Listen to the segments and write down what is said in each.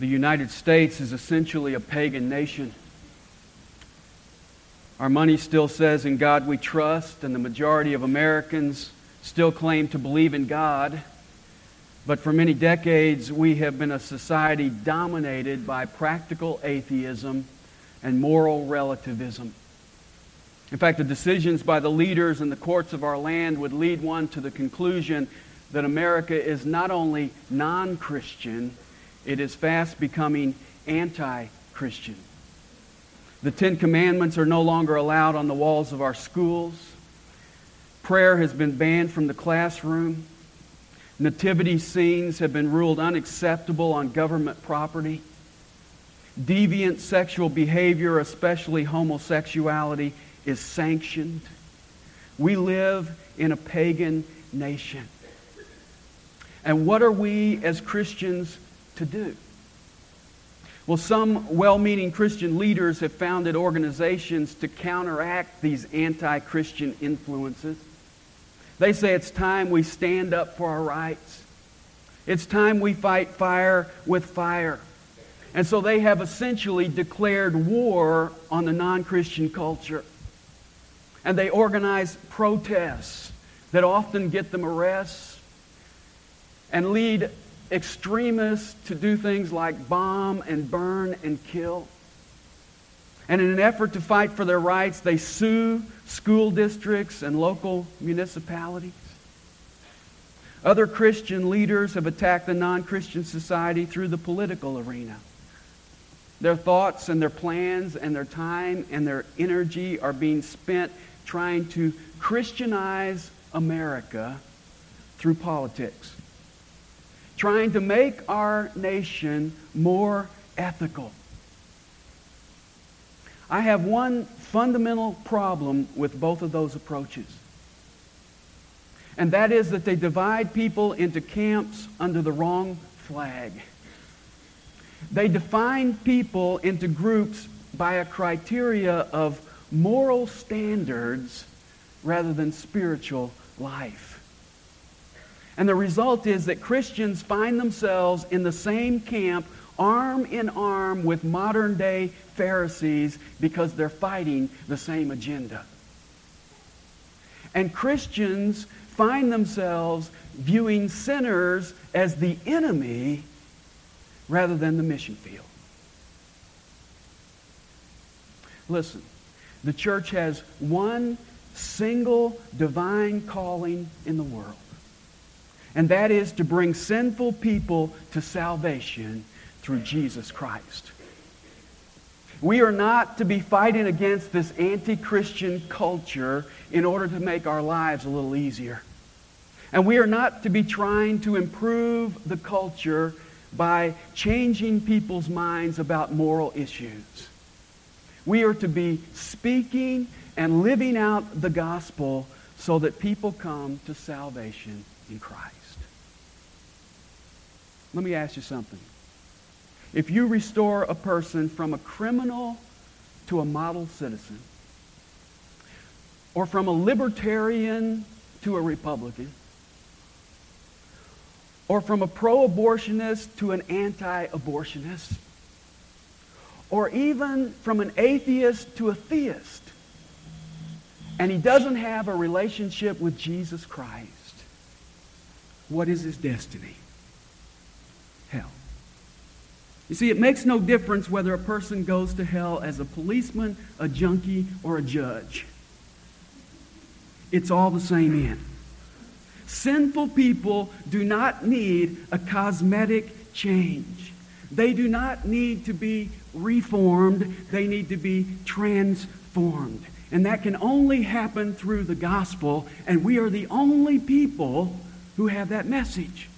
The United States is essentially a pagan nation. Our money still says, In God we trust, and the majority of Americans still claim to believe in God. But for many decades, we have been a society dominated by practical atheism and moral relativism. In fact, the decisions by the leaders and the courts of our land would lead one to the conclusion that America is not only non Christian, it is fast becoming anti Christian. The Ten Commandments are no longer allowed on the walls of our schools. Prayer has been banned from the classroom. Nativity scenes have been ruled unacceptable on government property. Deviant sexual behavior, especially homosexuality, is sanctioned. We live in a pagan nation. And what are we as Christians to do? Well, some well meaning Christian leaders have founded organizations to counteract these anti Christian influences. They say it's time we stand up for our rights. It's time we fight fire with fire. And so they have essentially declared war on the non Christian culture. And they organize protests that often get them arrests and lead extremists to do things like bomb and burn and kill. And in an effort to fight for their rights, they sue school districts and local municipalities. Other Christian leaders have attacked the non Christian society through the political arena. Their thoughts and their plans and their time and their energy are being spent trying to Christianize America through politics trying to make our nation more ethical. I have one fundamental problem with both of those approaches. And that is that they divide people into camps under the wrong flag. They define people into groups by a criteria of moral standards rather than spiritual life. And the result is that Christians find themselves in the same camp, arm in arm with modern day Pharisees, because they're fighting the same agenda. And Christians find themselves viewing sinners as the enemy rather than the mission field. Listen, the church has one single divine calling in the world and that is to bring sinful people to salvation through Jesus Christ. We are not to be fighting against this anti Christian culture in order to make our lives a little easier. And we are not to be trying to improve the culture by changing people's minds about moral issues. We are to be speaking and living out the gospel so that people come to salvation in Christ. Let me ask you something. If you restore a person from a criminal to a model citizen, or from a libertarian to a Republican, or from a pro abortionist to an anti abortionist, or even from an atheist to a theist, and he doesn't have a relationship with Jesus Christ, what is his destiny? Hell. You see, it makes no difference whether a person goes to hell as a policeman, a junkie, or a judge. It's all the same end. Sinful people do not need a cosmetic change. They do not need to be reformed. They need to be transformed. And that can only happen through the gospel, and we are the only people who have that message.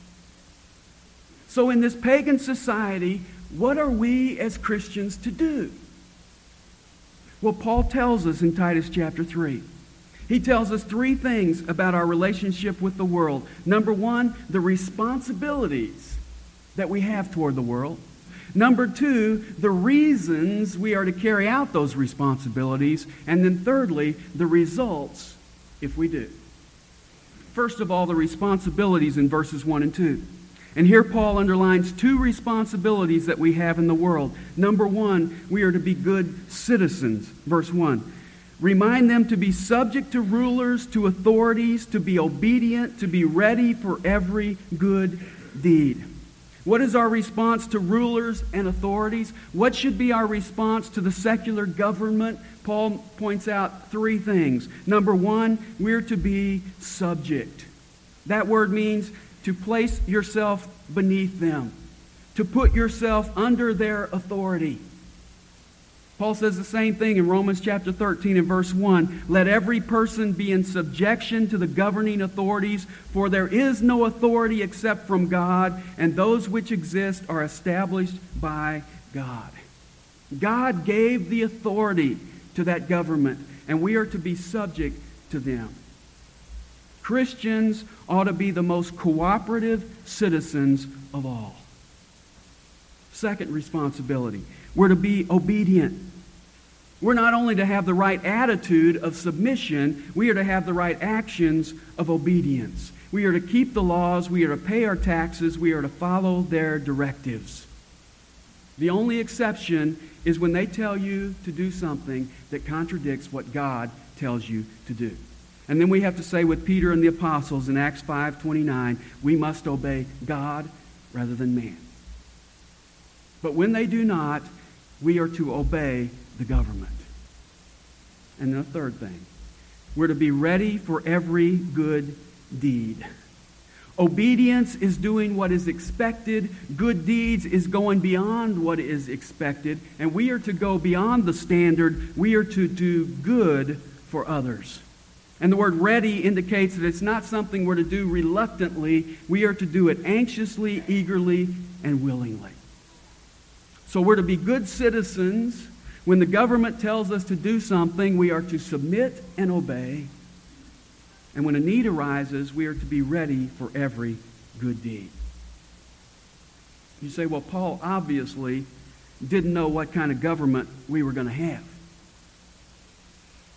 So, in this pagan society, what are we as Christians to do? Well, Paul tells us in Titus chapter 3. He tells us three things about our relationship with the world. Number one, the responsibilities that we have toward the world. Number two, the reasons we are to carry out those responsibilities. And then thirdly, the results if we do. First of all, the responsibilities in verses 1 and 2. And here Paul underlines two responsibilities that we have in the world. Number one, we are to be good citizens. Verse 1. Remind them to be subject to rulers, to authorities, to be obedient, to be ready for every good deed. What is our response to rulers and authorities? What should be our response to the secular government? Paul points out three things. Number one, we're to be subject. That word means to place yourself beneath them, to put yourself under their authority. Paul says the same thing in Romans chapter 13 and verse 1. Let every person be in subjection to the governing authorities, for there is no authority except from God, and those which exist are established by God. God gave the authority to that government, and we are to be subject to them. Christians ought to be the most cooperative citizens of all. Second responsibility, we're to be obedient. We're not only to have the right attitude of submission, we are to have the right actions of obedience. We are to keep the laws, we are to pay our taxes, we are to follow their directives. The only exception is when they tell you to do something that contradicts what God tells you to do. And then we have to say with Peter and the apostles in Acts 5:29, we must obey God rather than man. But when they do not, we are to obey the government. And the third thing, we're to be ready for every good deed. Obedience is doing what is expected. Good deeds is going beyond what is expected. And we are to go beyond the standard. We are to do good for others. And the word ready indicates that it's not something we're to do reluctantly. We are to do it anxiously, eagerly, and willingly. So we're to be good citizens. When the government tells us to do something, we are to submit and obey. And when a need arises, we are to be ready for every good deed. You say, well, Paul obviously didn't know what kind of government we were going to have.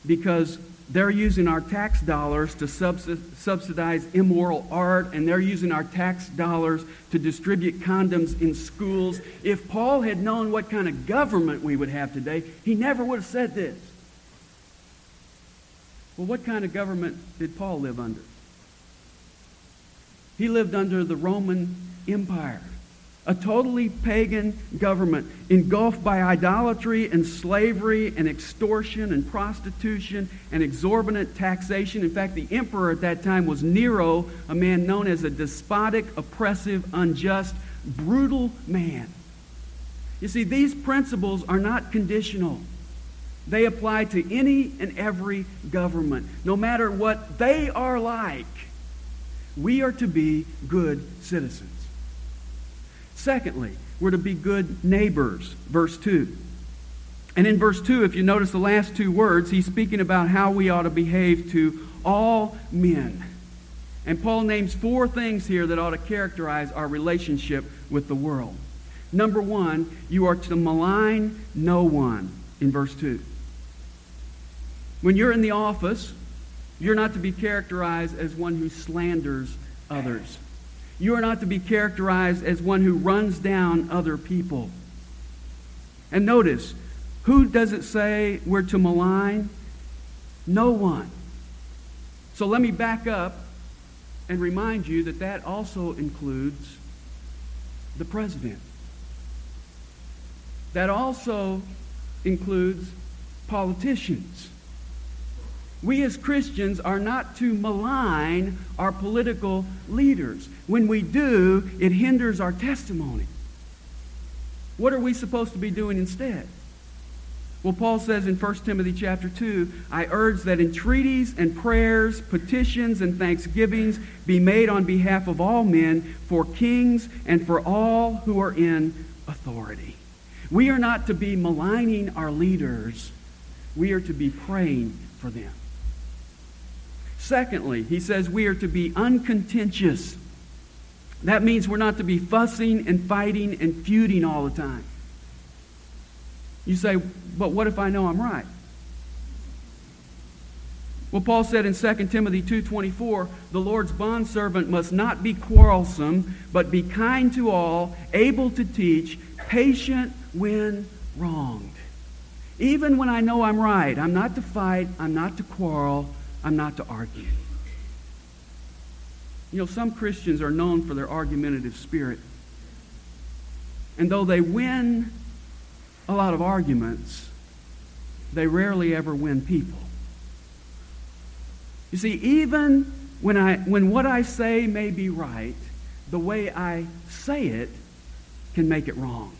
Because they're using our tax dollars to subsidize immoral art, and they're using our tax dollars to distribute condoms in schools. If Paul had known what kind of government we would have today, he never would have said this. Well, what kind of government did Paul live under? He lived under the Roman Empire a totally pagan government engulfed by idolatry and slavery and extortion and prostitution and exorbitant taxation. In fact, the emperor at that time was Nero, a man known as a despotic, oppressive, unjust, brutal man. You see, these principles are not conditional. They apply to any and every government. No matter what they are like, we are to be good citizens. Secondly, we're to be good neighbors, verse 2. And in verse 2, if you notice the last two words, he's speaking about how we ought to behave to all men. And Paul names four things here that ought to characterize our relationship with the world. Number one, you are to malign no one, in verse 2. When you're in the office, you're not to be characterized as one who slanders others. You are not to be characterized as one who runs down other people. And notice, who does it say we're to malign? No one. So let me back up and remind you that that also includes the president. That also includes politicians. We as Christians are not to malign our political leaders. When we do, it hinders our testimony. What are we supposed to be doing instead? Well, Paul says in 1 Timothy chapter 2, I urge that entreaties and prayers, petitions and thanksgivings be made on behalf of all men, for kings and for all who are in authority. We are not to be maligning our leaders. We are to be praying for them. Secondly, he says we are to be uncontentious. That means we're not to be fussing and fighting and feuding all the time. You say, but what if I know I'm right? Well, Paul said in 2 Timothy 2:24, "The Lord's bondservant must not be quarrelsome, but be kind to all, able to teach, patient when wronged." Even when I know I'm right, I'm not to fight, I'm not to quarrel, I'm not to argue. You know, some Christians are known for their argumentative spirit. And though they win a lot of arguments, they rarely ever win people. You see, even when, I, when what I say may be right, the way I say it can make it wrong.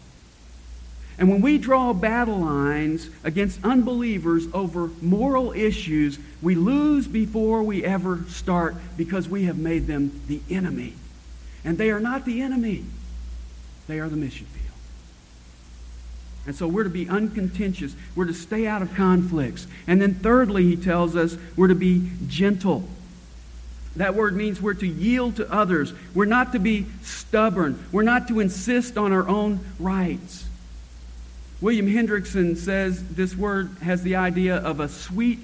And when we draw battle lines against unbelievers over moral issues, we lose before we ever start because we have made them the enemy. And they are not the enemy, they are the mission field. And so we're to be uncontentious. We're to stay out of conflicts. And then, thirdly, he tells us we're to be gentle. That word means we're to yield to others. We're not to be stubborn. We're not to insist on our own rights. William Hendriksen says this word has the idea of a sweet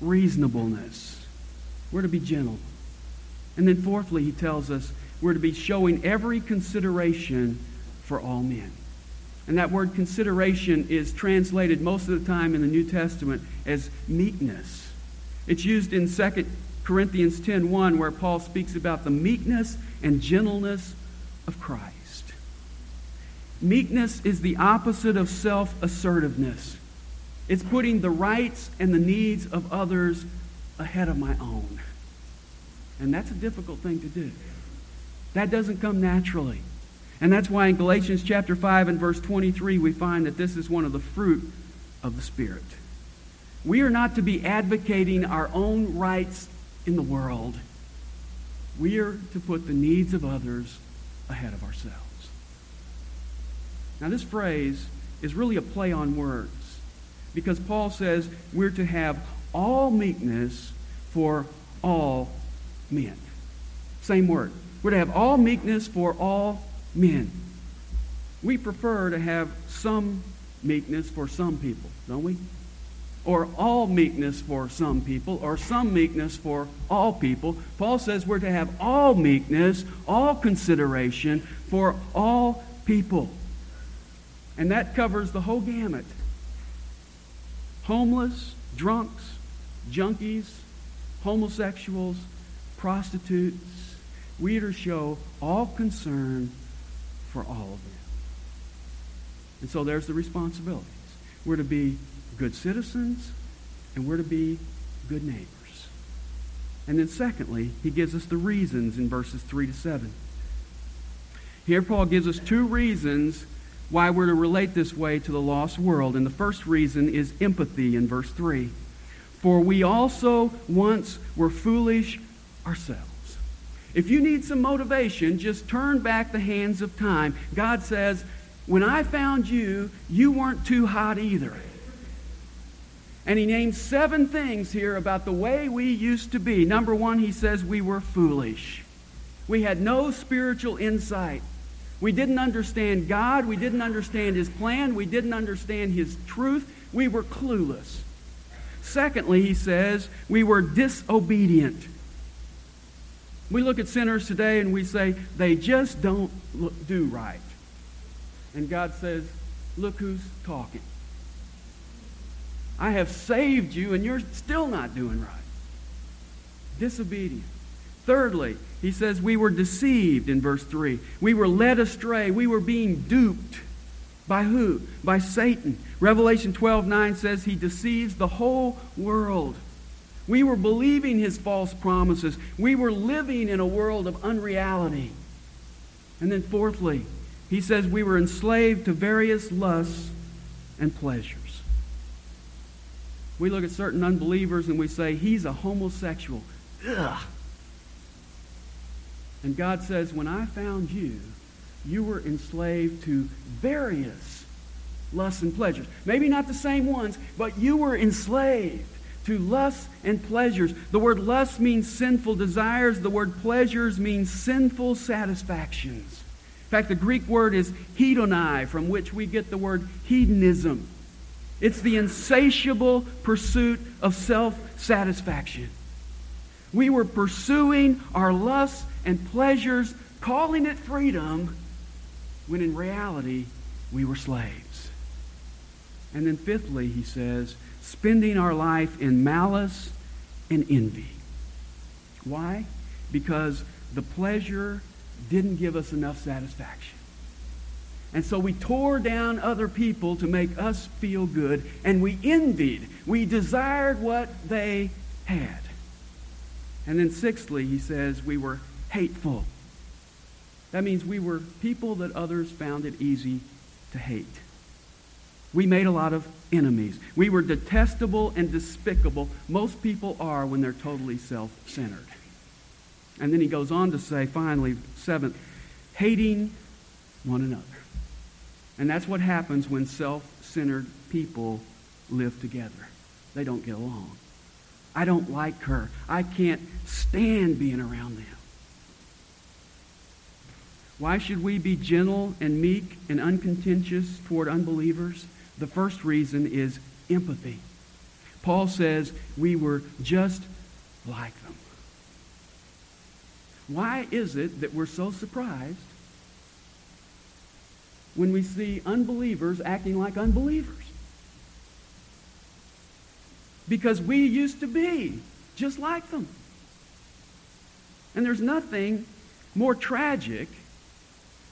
reasonableness. We're to be gentle. And then, fourthly, he tells us we're to be showing every consideration for all men. And that word consideration is translated most of the time in the New Testament as meekness. It's used in 2 Corinthians 10:1 where Paul speaks about the meekness and gentleness of Christ. Meekness is the opposite of self-assertiveness. It's putting the rights and the needs of others ahead of my own. And that's a difficult thing to do. That doesn't come naturally. And that's why in Galatians chapter 5 and verse 23, we find that this is one of the fruit of the Spirit. We are not to be advocating our own rights in the world. We are to put the needs of others ahead of ourselves. Now, this phrase is really a play on words because Paul says we're to have all meekness for all men. Same word. We're to have all meekness for all men. We prefer to have some meekness for some people, don't we? Or all meekness for some people, or some meekness for all people. Paul says we're to have all meekness, all consideration for all people. And that covers the whole gamut homeless, drunks, junkies, homosexuals, prostitutes. We are to show all concern for all of them. And so there's the responsibilities. We're to be good citizens, and we're to be good neighbors. And then, secondly, he gives us the reasons in verses 3 to 7. Here, Paul gives us two reasons why we're to relate this way to the lost world. And the first reason is empathy in verse 3. For we also once were foolish ourselves. If you need some motivation, just turn back the hands of time. God says, When I found you, you weren't too hot either. And he names seven things here about the way we used to be. Number one, he says we were foolish. We had no spiritual insight. We didn't understand God. We didn't understand his plan. We didn't understand his truth. We were clueless. Secondly, he says we were disobedient. We look at sinners today and we say, they just don't look, do right. And God says, look who's talking. I have saved you and you're still not doing right. Disobedient. Thirdly, he says we were deceived in verse 3. We were led astray. We were being duped. By who? By Satan. Revelation 12 9 says he deceives the whole world. We were believing his false promises. We were living in a world of unreality. And then, fourthly, he says we were enslaved to various lusts and pleasures. We look at certain unbelievers and we say, he's a homosexual. Ugh. And God says, when I found you, you were enslaved to various lusts and pleasures. Maybe not the same ones, but you were enslaved to lusts and pleasures. The word lust means sinful desires. The word pleasures means sinful satisfactions. In fact, the Greek word is hedonai, from which we get the word hedonism. It's the insatiable pursuit of self satisfaction. We were pursuing our lusts and pleasures, calling it freedom, when in reality we were slaves. And then, fifthly, he says, spending our life in malice and envy. Why? Because the pleasure didn't give us enough satisfaction. And so we tore down other people to make us feel good, and we envied. We desired what they had. And then, sixthly, he says we were hateful. That means we were people that others found it easy to hate. We made a lot of enemies. We were detestable and despicable. Most people are when they're totally self centered. And then he goes on to say, finally, seventh, hating one another. And that's what happens when self centered people live together. They don't get along. I don't like her. I can't stand being around them. Why should we be gentle and meek and uncontentious toward unbelievers? The first reason is empathy. Paul says we were just like them. Why is it that we're so surprised when we see unbelievers acting like unbelievers? Because we used to be just like them. And there's nothing more tragic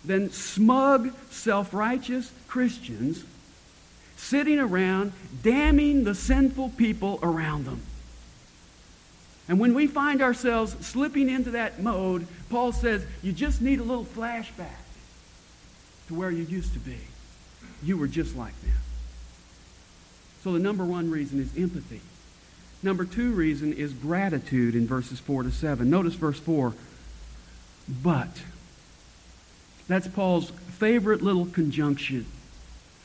than smug, self righteous Christians sitting around damning the sinful people around them. And when we find ourselves slipping into that mode, Paul says you just need a little flashback to where you used to be. You were just like them. So the number one reason is empathy. Number two reason is gratitude in verses 4 to 7. Notice verse 4. But. That's Paul's favorite little conjunction.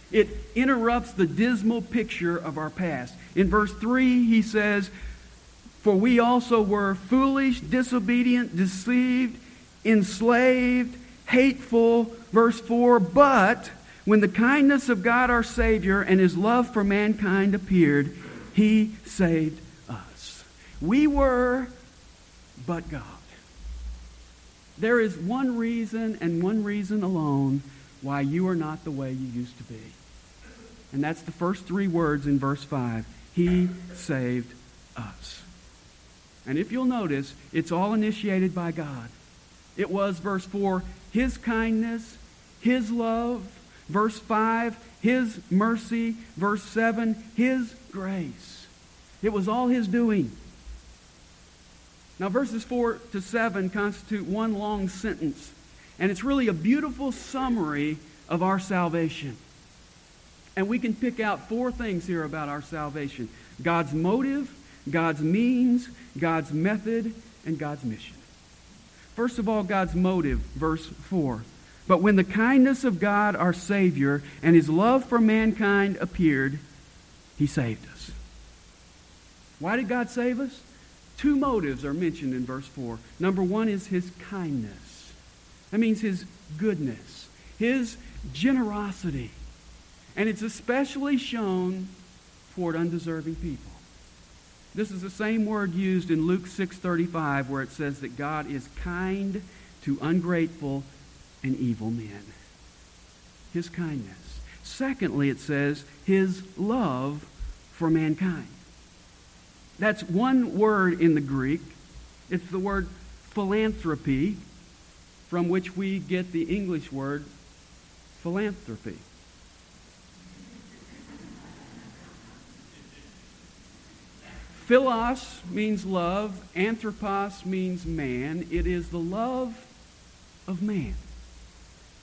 It interrupts the dismal picture of our past. In verse 3, he says, For we also were foolish, disobedient, deceived, enslaved, hateful. Verse 4, But when the kindness of God our Savior and his love for mankind appeared, he saved us. We were, but God. There is one reason and one reason alone why you are not the way you used to be. And that's the first three words in verse 5. He saved us. And if you'll notice, it's all initiated by God. It was, verse 4, His kindness, His love. Verse 5, His mercy. Verse 7, His grace. It was all His doing. Now, verses 4 to 7 constitute one long sentence, and it's really a beautiful summary of our salvation. And we can pick out four things here about our salvation God's motive, God's means, God's method, and God's mission. First of all, God's motive, verse 4. But when the kindness of God our Savior and his love for mankind appeared, he saved us. Why did God save us? Two motives are mentioned in verse 4. Number one is his kindness. That means his goodness, his generosity. And it's especially shown toward undeserving people. This is the same word used in Luke 6:35 where it says that God is kind to ungrateful and evil men. His kindness. Secondly, it says his love for mankind. That's one word in the Greek. It's the word philanthropia, from which we get the English word philanthropy. Philos means love, anthropos means man. It is the love of man.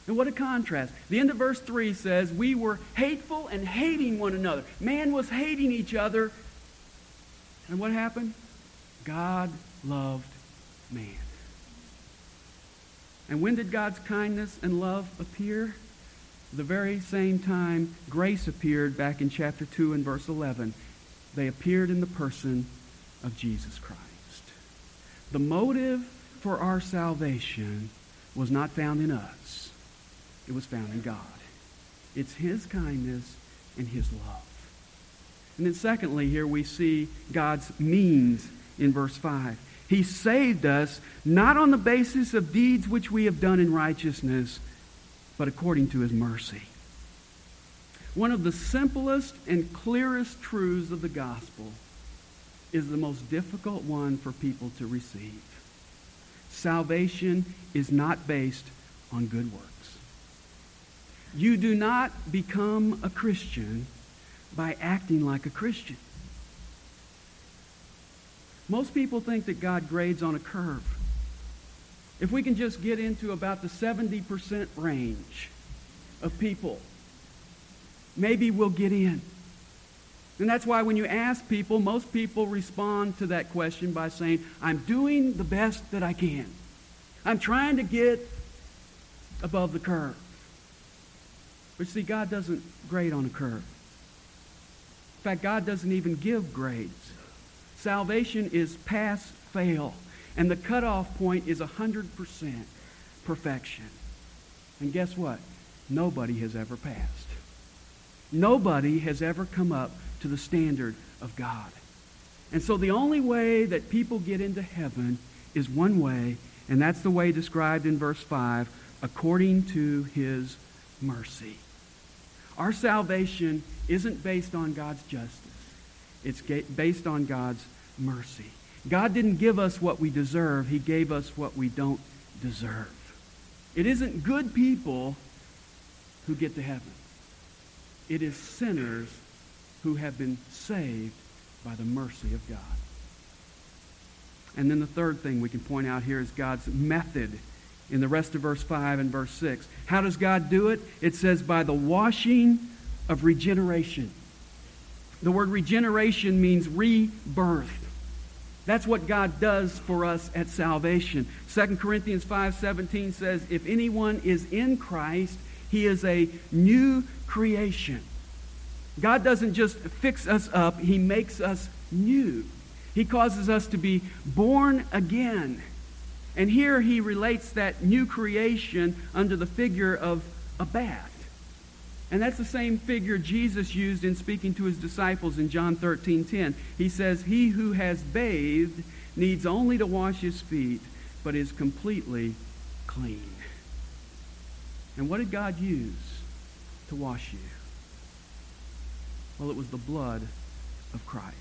And what a contrast. The end of verse 3 says, We were hateful and hating one another. Man was hating each other and what happened? God loved man. And when did God's kindness and love appear? The very same time grace appeared back in chapter 2 and verse 11. They appeared in the person of Jesus Christ. The motive for our salvation was not found in us. It was found in God. It's his kindness and his love. And then, secondly, here we see God's means in verse 5. He saved us not on the basis of deeds which we have done in righteousness, but according to his mercy. One of the simplest and clearest truths of the gospel is the most difficult one for people to receive. Salvation is not based on good works. You do not become a Christian by acting like a Christian. Most people think that God grades on a curve. If we can just get into about the 70% range of people, maybe we'll get in. And that's why when you ask people, most people respond to that question by saying, I'm doing the best that I can. I'm trying to get above the curve. But see, God doesn't grade on a curve. In fact, God doesn't even give grades. Salvation is pass fail. And the cutoff point is 100% perfection. And guess what? Nobody has ever passed. Nobody has ever come up to the standard of God. And so the only way that people get into heaven is one way, and that's the way described in verse 5 according to his mercy. Our salvation isn't based on God's justice, it's based on God's mercy. God didn't give us what we deserve, He gave us what we don't deserve. It isn't good people who get to heaven, it is sinners who have been saved by the mercy of God. And then the third thing we can point out here is God's method in the rest of verse 5 and verse 6. How does God do it? It says, by the washing of regeneration. The word regeneration means rebirth. That's what God does for us at salvation. 2 Corinthians 5:17 says, "If anyone is in Christ, he is a new creation." God doesn't just fix us up, he makes us new. He causes us to be born again. And here he relates that new creation under the figure of a bath. And that's the same figure Jesus used in speaking to his disciples in John 13 10. He says, He who has bathed needs only to wash his feet, but is completely clean. And what did God use to wash you? Well, it was the blood of Christ.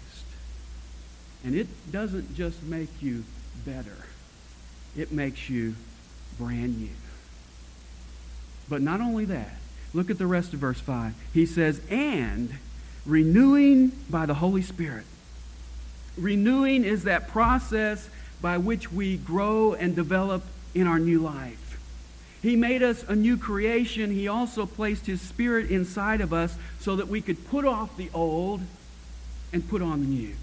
And it doesn't just make you better, it makes you brand new. But not only that, Look at the rest of verse 5. He says, and renewing by the Holy Spirit. Renewing is that process by which we grow and develop in our new life. He made us a new creation. He also placed His Spirit inside of us so that we could put off the old and put on the new.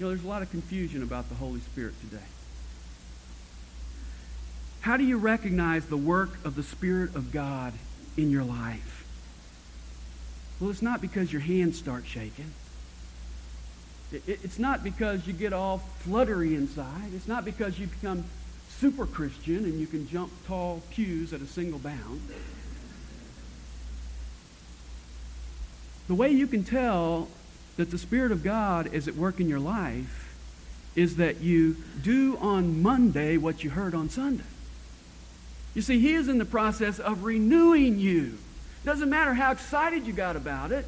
You know, there's a lot of confusion about the Holy Spirit today. How do you recognize the work of the Spirit of God in your life? Well, it's not because your hands start shaking. It's not because you get all fluttery inside. It's not because you become super Christian and you can jump tall pews at a single bound. The way you can tell that the Spirit of God is at work in your life is that you do on Monday what you heard on Sunday. You see, He is in the process of renewing you. Doesn't matter how excited you got about it.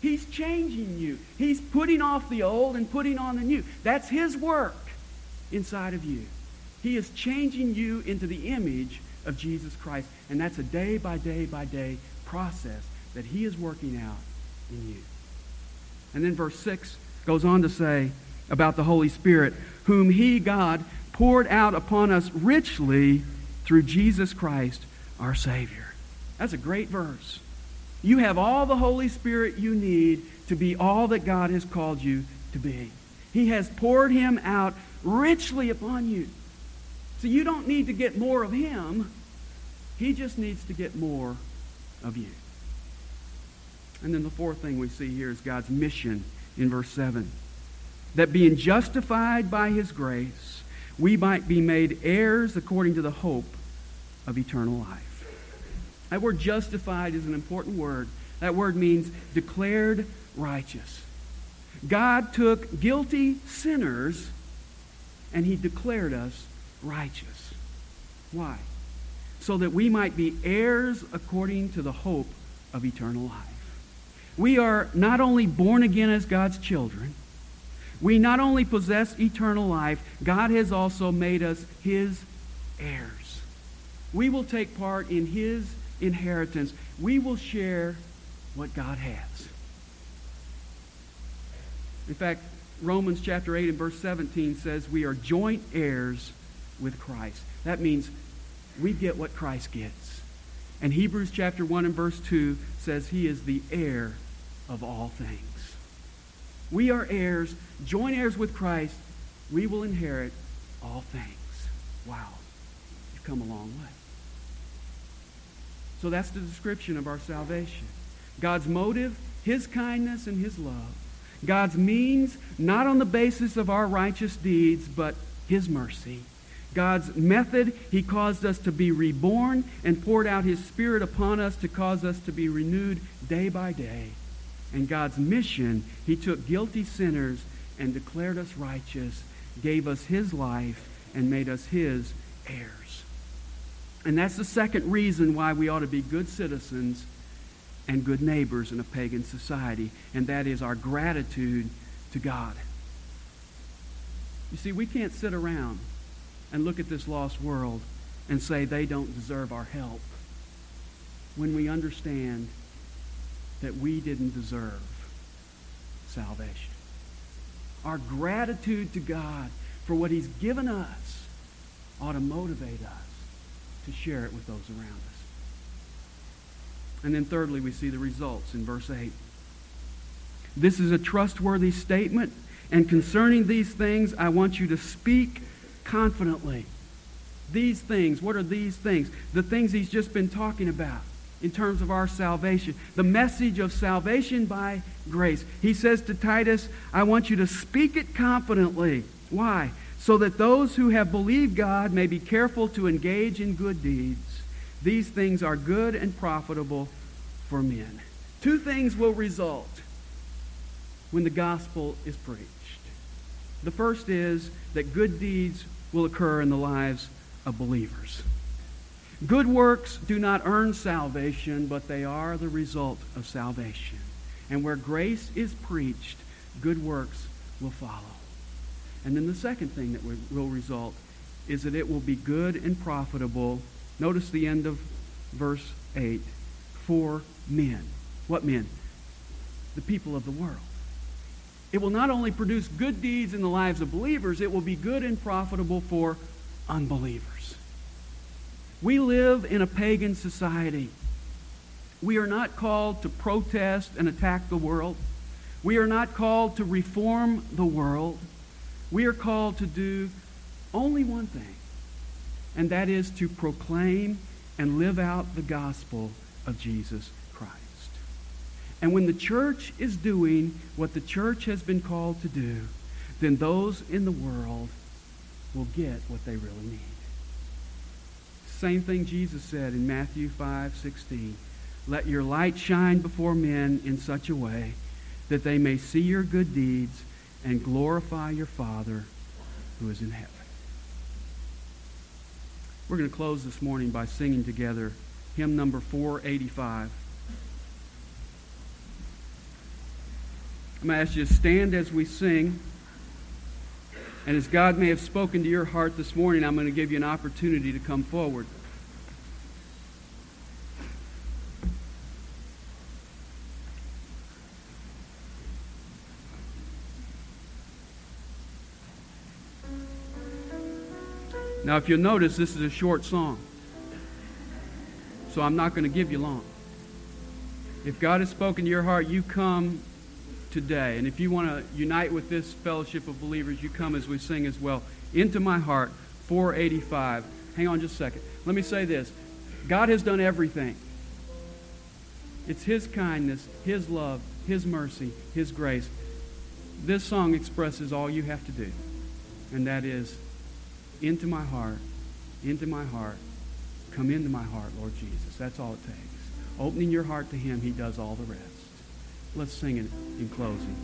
He's changing you. He's putting off the old and putting on the new. That's His work inside of you. He is changing you into the image of Jesus Christ. And that's a day by day by day process that He is working out in you. And then verse 6 goes on to say about the Holy Spirit, whom He, God, poured out upon us richly through Jesus Christ, our Savior. That's a great verse. You have all the Holy Spirit you need to be all that God has called you to be. He has poured him out richly upon you. So you don't need to get more of him. He just needs to get more of you. And then the fourth thing we see here is God's mission in verse 7. That being justified by his grace, we might be made heirs according to the hope of eternal life. That word justified is an important word That word means declared righteous. God took guilty sinners and he declared us righteous. Why? So that we might be heirs according to the hope of eternal life. We are not only born again as God's children, we not only possess eternal life, God has also made us his heirs. We will take part in his inheritance. We will share what God has. In fact, Romans chapter 8 and verse 17 says we are joint heirs with Christ. That means we get what Christ gets. And Hebrews chapter 1 and verse 2 says he is the heir of all things. We are heirs, joint heirs with Christ. We will inherit all things. Wow. You've come a long way. So that's the description of our salvation. God's motive, his kindness, and his love. God's means, not on the basis of our righteous deeds, but his mercy. God's method, he caused us to be reborn and poured out his spirit upon us to cause us to be renewed day by day. And God's mission, he took guilty sinners and declared us righteous, gave us his life, and made us his heirs. And that's the second reason why we ought to be good citizens and good neighbors in a pagan society, and that is our gratitude to God. You see, we can't sit around and look at this lost world and say they don't deserve our help when we understand that we didn't deserve salvation. Our gratitude to God for what he's given us ought to motivate us to share it with those around us. And then thirdly, we see the results in verse 8. This is a trustworthy statement, and concerning these things, I want you to speak confidently. These things, what are these things? The things he's just been talking about in terms of our salvation. The message of salvation by grace. He says to Titus, I want you to speak it confidently. Why? So that those who have believed God may be careful to engage in good deeds. These things are good and profitable for men. Two things will result when the gospel is preached. The first is that good deeds will occur in the lives of believers. Good works do not earn salvation, but they are the result of salvation. And where grace is preached, good works will follow. And then the second thing that will result is that it will be good and profitable. Notice the end of verse 8 for men. What men? The people of the world. It will not only produce good deeds in the lives of believers, it will be good and profitable for unbelievers. We live in a pagan society. We are not called to protest and attack the world. We are not called to reform the world. We are called to do only one thing, and that is to proclaim and live out the gospel of Jesus Christ. And when the church is doing what the church has been called to do, then those in the world will get what they really need. Same thing Jesus said in Matthew 5 16. Let your light shine before men in such a way that they may see your good deeds and glorify your Father who is in heaven. We're going to close this morning by singing together hymn number 485. I'm going to ask you to stand as we sing. And as God may have spoken to your heart this morning, I'm going to give you an opportunity to come forward. Now, if you'll notice, this is a short song. So I'm not going to give you long. If God has spoken to your heart, you come today. And if you want to unite with this fellowship of believers, you come as we sing as well. Into my heart, 485. Hang on just a second. Let me say this God has done everything. It's His kindness, His love, His mercy, His grace. This song expresses all you have to do, and that is into my heart, into my heart. Come into my heart, Lord Jesus. That's all it takes. opening your heart to Him, He does all the rest. Let's sing it in closing.